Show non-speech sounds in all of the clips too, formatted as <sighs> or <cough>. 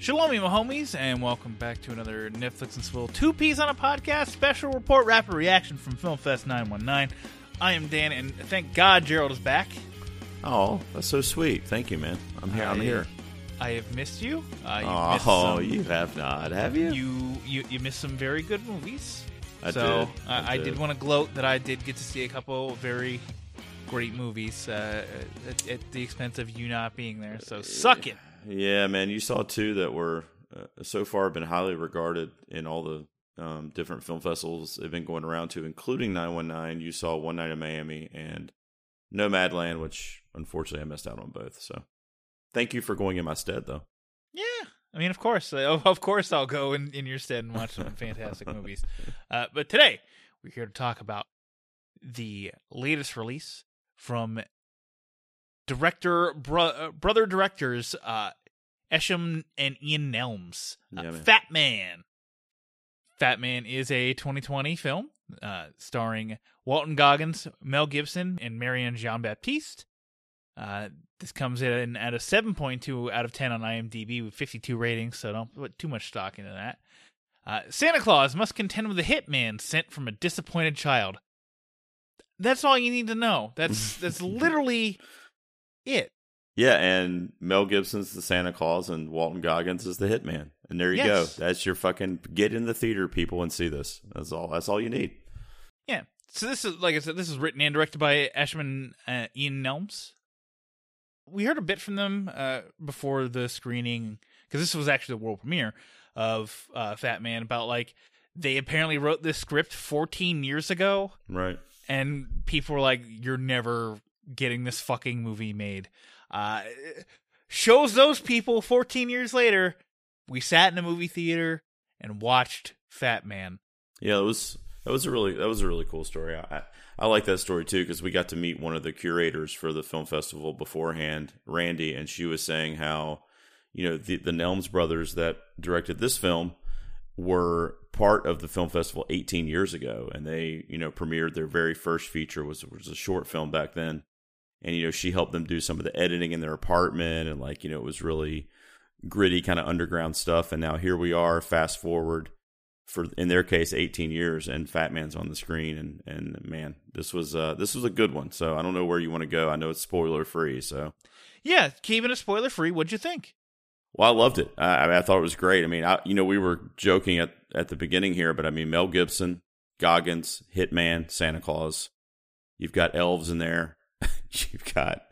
Shalom, my homies, and welcome back to another Netflix and Swill Two Peas on a Podcast special report rapid reaction from Film Fest 919. I am Dan, and thank God Gerald is back. Oh, that's so sweet. Thank you, man. I'm here. I'm here. I have missed you. Uh, Oh, missed some, you have not, have you? you, you you missed some very good movies. I so did. I, I I did did. want to gloat that I did get to see a couple very great movies uh, at, at the expense of you not being there. So suck it. Yeah, man. You saw two that were uh, so far been highly regarded in all the um, different film festivals they've been going around to, including 919. You saw One Night in Miami and Nomadland, which unfortunately I missed out on both. So thank you for going in my stead, though. Yeah, I mean, of course, uh, of course, I'll go in, in your stead and watch some <laughs> fantastic movies. Uh, but today we're here to talk about the latest release from director bro- uh, brother directors uh, Eshom and Ian Nelms. Uh, Yeah. Fat Man. Fat Man is a 2020 film uh, starring Walton Goggins, Mel Gibson, and Marianne Jean Baptiste. Uh, this comes in at a 7.2 out of 10 on IMDb with 52 ratings, so don't put too much stock into that. Uh, Santa Claus must contend with a hitman sent from a disappointed child. That's all you need to know. That's that's <laughs> literally it. Yeah, and Mel Gibson's the Santa Claus, and Walton Goggins is the Hitman. And there you Yes. go. That's your fucking get in the theater, people, and see this. That's all. That's all you need. Yeah. So this is like I said, this is written and directed by Ashman uh, Ian Nelms. We heard a bit from them uh, before the screening because this was actually the world premiere of uh, Fat Man. About like they apparently wrote this script 14 years ago, Right. and people were like, "You're never getting this fucking movie made." Uh, shows those people 14 years later, we sat in a movie theater and watched Fat Man. Yeah, it was that was a really that was a really cool story. I I, I like that story too because we got to meet one of the curators for the film festival beforehand, Randy, and she was saying how you know the the Nelms brothers that directed this film were part of the film festival 18 years ago, and they you know premiered their very first feature was was a short film back then, and you know she helped them do some of the editing in their apartment, and like you know it was really gritty kind of underground stuff, and now here we are, fast forward for in their case 18 years and fat man's on the screen. And and man this was uh this was a good one. So i don't know where you want to go. I know it's spoiler free so. Yeah, keeping it spoiler free. What'd you think? well i loved it. I i, mean, I thought it was great. I mean I, you know we were joking at at the beginning here but i mean mel gibson goggins hitman santa claus. You've got elves in there <laughs> you've got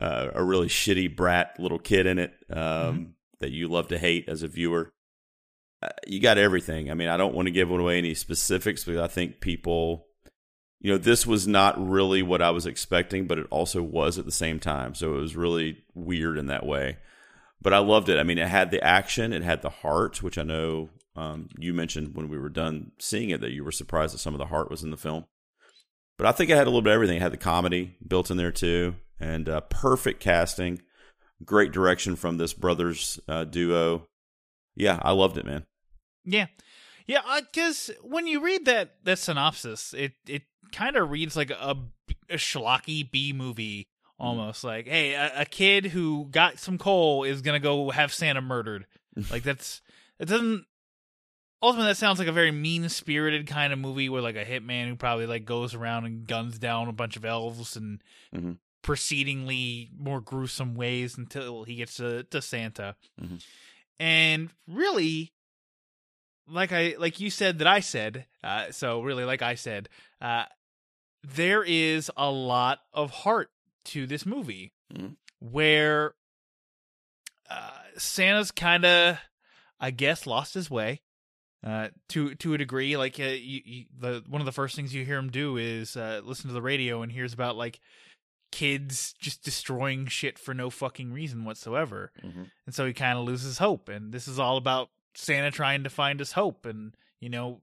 uh, a really shitty brat little kid in it um that you love to hate as a viewer uh, you got everything. I mean, I don't want to give away any specifics because I think people, you know, this was not really what I was expecting, but it also was at the same time. So it was really weird in that way. But I loved it. I mean, it had the action, it had the heart, which I know um, you mentioned when we were done seeing it that you were surprised that some of the heart was in the film. But I think it had a little bit of everything. It had the comedy built in there too, and uh, perfect casting, great direction from this brothers uh, duo. Yeah, I loved it, man. Yeah, yeah. Because when you read that that synopsis, it it kind of reads like a, a schlocky B movie almost. Like, hey, a, a kid who got some coal is gonna go have Santa murdered. like that's it doesn't. Ultimately, that sounds like a very mean spirited kind of movie where like a hitman who probably like goes around and guns down a bunch of elves and Mhm. proceedingly more gruesome ways until he gets to, to Santa. Mhm. And really, like I like you said that I said, uh, so really like I said, uh, there is a lot of heart to this movie Mhm. where uh, Santa's kind of, I guess, lost his way uh, to to a degree. Like uh, you, you, the one of the first things you hear him do is uh, listen to the radio and hears about like kids just destroying shit for no fucking reason whatsoever. Mhm. And so he kind of loses hope. And this is all about Santa trying to find his hope and, you know,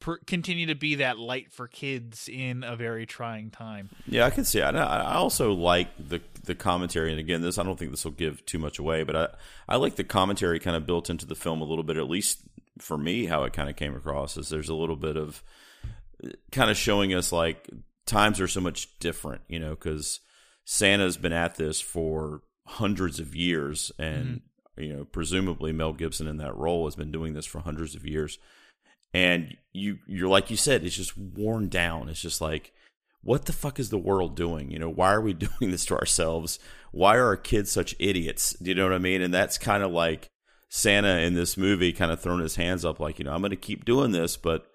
per- continue to be that light for kids in a very trying time. Yeah, I can see. it. I, I also like the the commentary, and again, this I don't think this will give too much away, but I I like the commentary kind of built into the film a little bit. At least for me, how it kind of came across is there's a little bit of uh, kind of showing us like times are so much different, you know, because Santa's been at this for hundreds of years, and mm-hmm. you know, presumably Mel Gibson in that role has been doing this for hundreds of years. And you you're like you said it's just worn down. It's just like what the fuck is the world doing? You know why are we <laughs> doing this to ourselves? Why are our kids such idiots? Do you know what i mean? And that's kind of like santa in this movie kind of throwing his hands up like you know i'm going to keep doing this but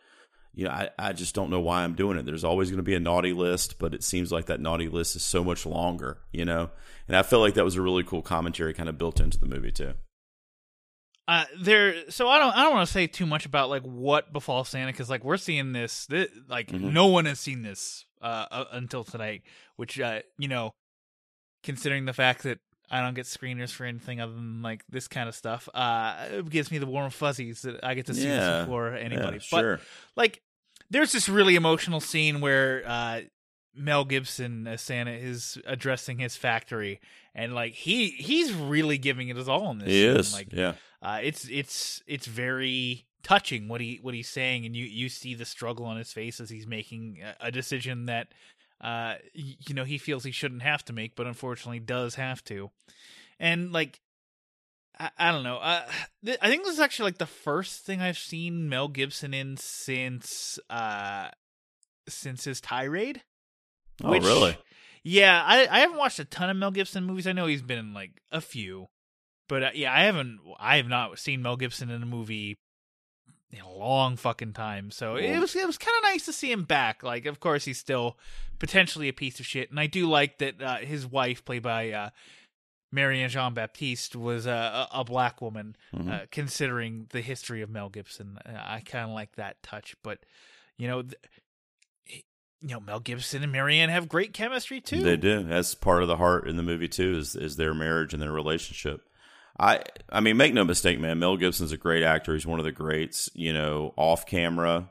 you know I, I just don't know why i'm doing it there's always going to be a naughty list but it seems like that naughty list is so much longer you know and i felt like that was a really cool commentary kind of built into the movie too Uh, there. So I don't. I don't want to say too much about like what befalls Santa because like we're seeing this. thi- like Mhm. no one has seen this uh, uh until tonight. Which uh, you know, considering the fact that I don't get screeners for anything other than like this kind of stuff, uh, it gives me the warm fuzzies that I get to see Yeah. this before anybody. yeah, But sure like there's this really emotional scene where uh Mel Gibson as Santa is addressing his factory and like he he's really giving it his all in this he scene. is like yeah uh it's it's it's very touching what he what he's saying and you you see the struggle on his face as he's making a, a decision that uh you know he feels he shouldn't have to make but unfortunately does have to and like I, I don't know. Uh, th- I think this is actually like the first thing I've seen Mel Gibson in since uh since his tirade. oh which- really Yeah, I I haven't watched a ton of Mel Gibson movies. I know he's been in like a few, but uh, yeah, I haven't. I have not seen Mel Gibson in a movie in a long fucking time. So it was it was kind of nice to see him back. Like, of course, he's still potentially a piece of shit, and I do like that uh, his wife, played by uh, Marianne Jean Baptiste, was uh, a, a black woman. Mhm. Uh, considering the history of Mel Gibson, Uh, I kind of like that touch. But you know. Th- you know, Mel Gibson and Marianne have great chemistry too. They do. That's part of the heart in the movie too. Is is their marriage and their relationship. I I mean, make no mistake, man. Mel Gibson's a great actor. He's one of the greats. You know, off camera.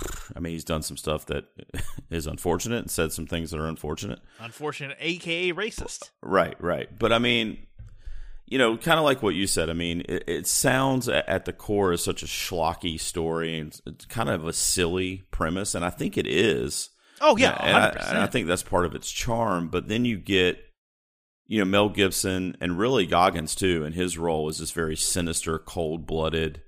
<sighs> I mean, he's done some stuff that <laughs> is unfortunate and said some things that are unfortunate. Unfortunate, aka racist. Right, right. But I mean, you know, kind of like what you said. I mean, it, it sounds at the core is such a schlocky story and it's kind of a silly premise, and I think it is. Oh yeah, and I, and I think that's part of its charm. But then you get, you know, Mel Gibson and really Goggins too, and his role is this very sinister, cold blooded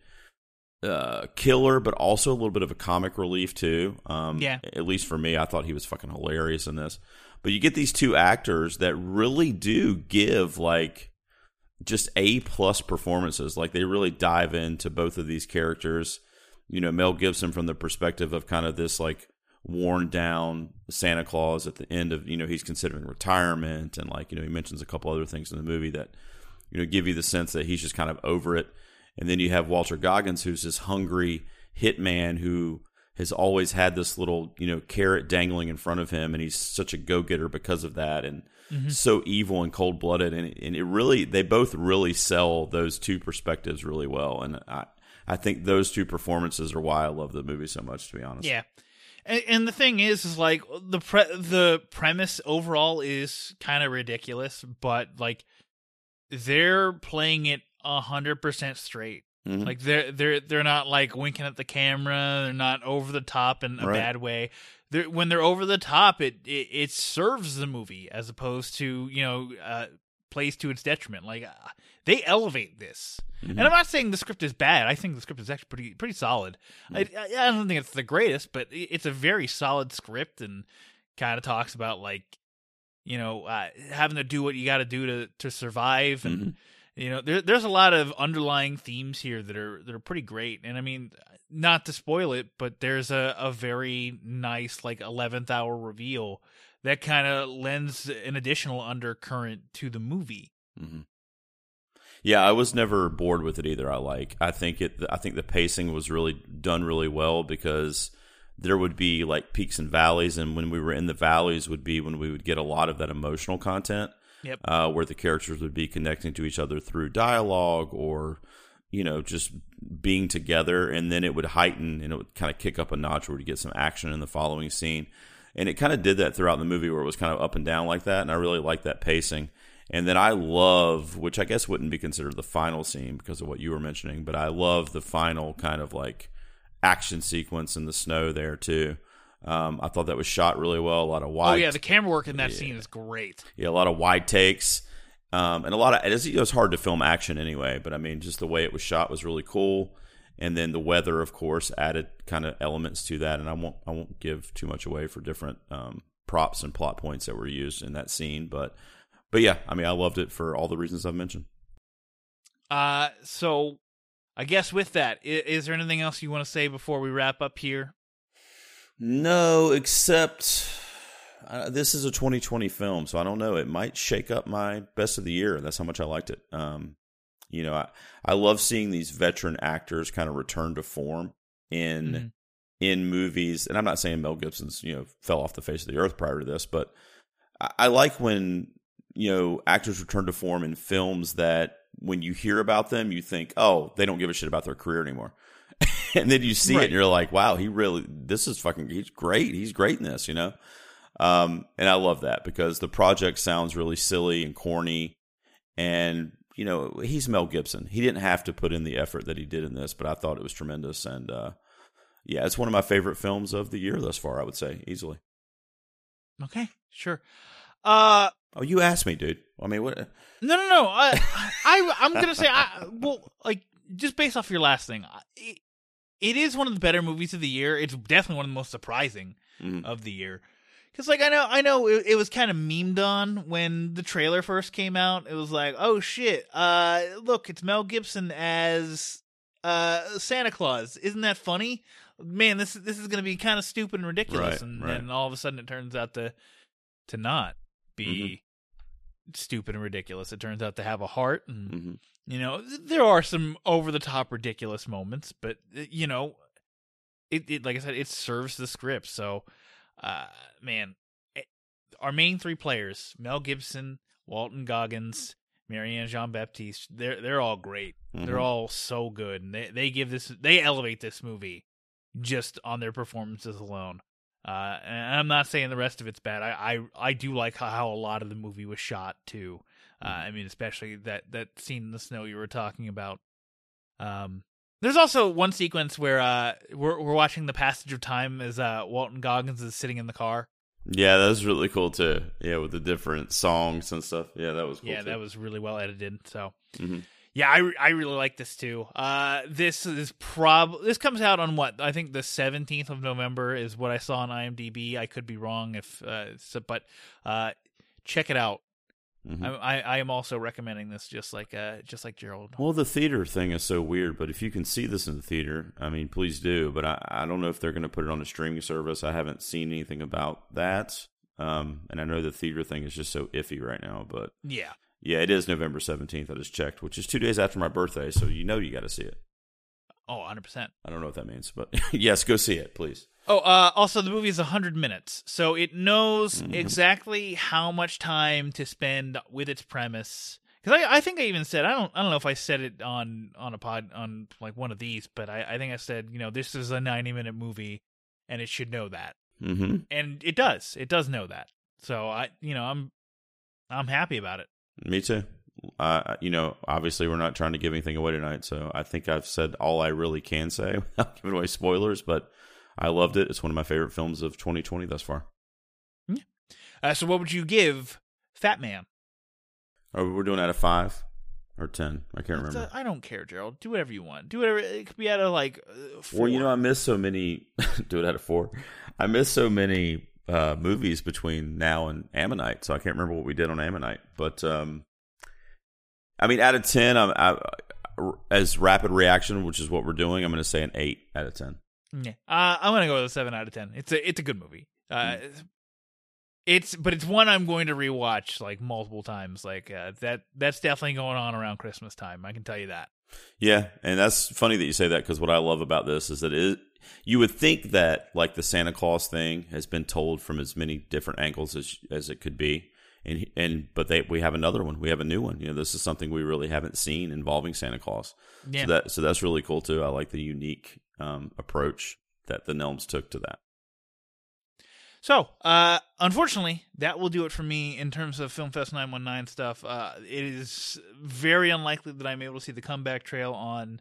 uh, killer, but also a little bit of a comic relief too. Um, Yeah. At least for me, I thought he was fucking hilarious in this. But you get these two actors that really do give like just A plus performances. Like they really dive into both of these characters. You know, Mel Gibson from the perspective of kind of this like worn down Santa Claus at the end of, you know, he's considering retirement and like, you know, he mentions a couple other things in the movie that, you know, give you the sense that he's just kind of over it. And then you have Walter Goggins, who's this hungry hitman who has always had this little, you know, carrot dangling in front of him, and he's such a go getter because of that, and mm-hmm. so evil and cold blooded. And, and it really, they both really sell those two perspectives really well. And I, I think those two performances are why I love the movie so much, to be honest. Yeah, and, and the thing is, is like the pre- the premise overall is kind of ridiculous, but like they're playing it a hundred percent straight. Mhm. Like they're they're they're not like winking at the camera. They're not over the top in a Right. bad way. They're, when they're over the top, it, it it serves the movie as opposed to you know uh, plays to its detriment. Like uh, they elevate this. Mhm. And I'm not saying the script is bad. I think the script is actually pretty pretty solid. I, I I don't think it's the greatest, but it's a very solid script and kind of talks about like you know uh, having to do what you got to do to to survive and Mhm. you know there, there's a lot of underlying themes here that are that are pretty great and i mean not to spoil it but there's a, a very nice like 11th hour reveal that kind of lends an additional undercurrent to the movie hmm Yeah, I was never bored with it either. I like. I think it. I think the pacing was really done really well because there would be like peaks and valleys, and when we were in the valleys, would be when we would get a lot of that emotional content. Yep. Uh, where the characters would be connecting to each other through dialogue or, you know, just being together, and then it would heighten and it would kind of kick up a notch where we get some action in the following scene. And it kind of did that throughout the movie where it was kind of up and down like that, and I really like that pacing. And then I love, which I guess wouldn't be considered the final scene because of what you were mentioning, but I love the final kind of like action sequence in the snow there too. Um, I thought that was shot really well. A lot of wide, oh yeah, the camera work in that scene is great. yeah, a lot of wide takes, um, and a lot of it, is, it was hard to film action anyway. But I mean, just the way it was shot was really cool. And then the weather, of course, added kind of elements to that. And I won't I won't give too much away for different um, props and plot points that were used in that scene. But but yeah, I mean, I loved it for all the reasons I've mentioned. Uh, so I guess with that, is, is there anything else you want to say before we wrap up here? No, except uh, this is a 2020 film, so I don't know. It might shake up my best of the year. That's how much I liked it. Um, you know, I, I love seeing these veteran actors kind of return to form in Mm-hmm. in movies. And I'm not saying Mel Gibson's you know fell off the face of the earth prior to this, but I, I like when you know actors return to form in films that when you hear about them, you think, oh, they don't give a shit about their career anymore. <laughs> and then you see it and you're like, wow, he really, this is fucking, he's great. He's great in this, you know? Um, and I love that because the project sounds really silly and corny. And, you know, he's Mel Gibson. He didn't have to put in the effort that he did in this, but I thought it was tremendous. And, uh, yeah, it's one of my favorite films of the year thus far, I would say, easily. Okay, sure. Uh, Oh, you asked me, dude. I mean, what? no, no, no. I, I, I'm gonna say, I, well, like just based off your last thing, it, it is one of the better movies of the year. It's definitely one of the most surprising Mhm. of the year. Because, like, I know, I know, it, it was kind of memed on when the trailer first came out. It was like, oh shit, uh, look, it's Mel Gibson as uh Santa Claus. Isn't that funny? Man, this this is gonna be kind of stupid and ridiculous, Right, and right. then all of a sudden it turns out to to not be Mm-hmm. stupid and ridiculous. It turns out to have a heart, and hmm you know, there are some over the top ridiculous moments, but uh, you know, it, it like I said, it serves the script. So, uh, man, eh, our main three players: Mel Gibson, Walton Goggins, Marianne Jean Baptiste. They're they're all great. They're Mhm. all so good, and they they give this they elevate this movie just on their performances alone. Uh, and I'm not saying the rest of it's bad. I I, I do like how, how a lot of the movie was shot too. Uh, I mean, especially that that scene in the snow you were talking about. Um, there's also one sequence where uh we're we're watching the passage of time as uh Walton Goggins is sitting in the car. Yeah, that was really cool too. Yeah, with the different songs and stuff. Yeah, that was cool. yeah, too. that was really well edited. So Mhm. yeah, I, re- I really like this too. Uh, this is prob this comes out on what I think the seventeenth of November is what I saw on IMDb. I could be wrong if uh, so, but uh, check it out. Mhm. I, I am also recommending this just like uh just like Gerald. Well, the theater thing is so weird, but if you can see this in the theater, I mean, please do. But I, I don't know if they're going to put it on a streaming service. I haven't seen anything about that. Um, and I know the theater thing is just so iffy right now. But Yeah. yeah, it is November 17th. I just checked, which is two days after my birthday. So you know you got to see it. Oh, 100 percent. I don't know what that means, but <laughs> yes, go see it, please. Oh, uh, also the movie is 100 minutes, so it knows Mhm. exactly how much time to spend with its premise. Because I, I think I even said I don't I don't know if I said it on on a pod on like one of these, but I, I think I said you know this is a 90 minute movie, and it should know that, hmm and it does. It does know that. So I you know I'm I'm happy about it. Me too. Uh, you know, obviously, we're not trying to give anything away tonight, so I think I've said all I really can say <laughs> without giving away spoilers. But I loved it. It's one of my favorite films of 2020 thus far. Uh, so what would you give Fat Man? Are we doing out of five or ten? I can't It's, remember. uh, I don't care, Gerald. Do whatever you want. Do whatever. It could be out of like. Uh, four. well, you know, I missed so many. <laughs> do it out of four. I missed so many uh, movies between now and Ammonite, so I can't remember what we did on Ammonite. But um, I mean, out of ten, I'm I, as rapid reaction, which is what we're doing. I'm going to say an eight out of ten. Yeah, uh, I'm gonna go with a seven out of ten. It's a it's a good movie. Uh, it's but it's one I'm going to rewatch like multiple times. Like uh, that that's definitely going on around Christmas time. I can tell you that. Yeah, and that's funny that you say that because what I love about this is that it you would think that like the Santa Claus thing has been told from as many different angles as as it could be, and and but they we have another one, we have a new one. You know, this is something we really haven't seen involving Santa Claus. Yeah. So that so that's really cool too. I like the unique um, approach that the Nelms took to that. So, uh, unfortunately, that will do it for me in terms of Film Fest 919 stuff. Uh, it is very unlikely that I'm able to see the comeback trail on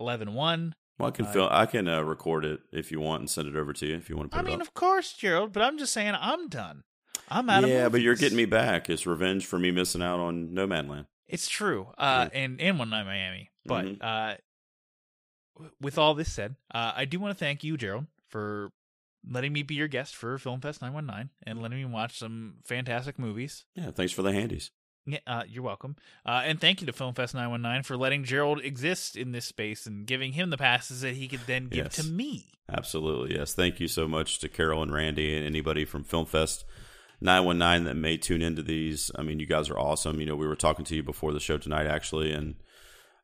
11 1. Well, I can Uh, film. I can uh, record it if you want and send it over to you if you want to put I mean, up. of course, Gerald, but I'm just saying I'm done. I'm out of yeah, but you're getting me back. It's revenge for me missing out on Nomadland. It's true. Uh, Yeah. and and one night Miami. But Mhm. uh, with all this said, uh, I do want to thank you, Gerald, for letting me be your guest for Film Fest 919 and letting me watch some fantastic movies. Yeah, thanks for the handies. Yeah, uh, you're welcome. Uh, and thank you to Film Fest 919 for letting Gerald exist in this space and giving him the passes that he could then give Yes. to me. Absolutely, yes. Thank you so much to Carol and Randy and anybody from Film Fest 919 that may tune into these. I mean, you guys are awesome. You know, we were talking to you before the show tonight, actually, and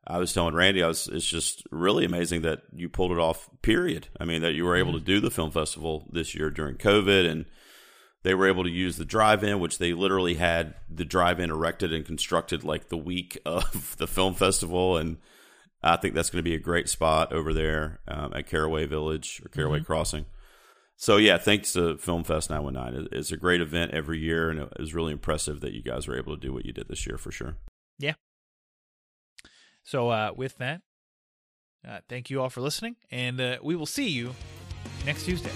I was telling Randy, I was, it's just really amazing that you pulled it off, period. I mean, that you were able to do the film festival this year during COVID and they were able to use the drive-in, which they literally had the drive-in erected and constructed like the week <laughs> of the film festival, and I think that's going to be a great spot over there um, at Carraway Village or Carraway Crossing. So yeah, thanks to Film Fest 919. It's a great event every year, and it was really impressive that you guys were able to do what you did this year for sure. So, uh, with that, uh, thank you all for listening, and uh, we will see you next Tuesday.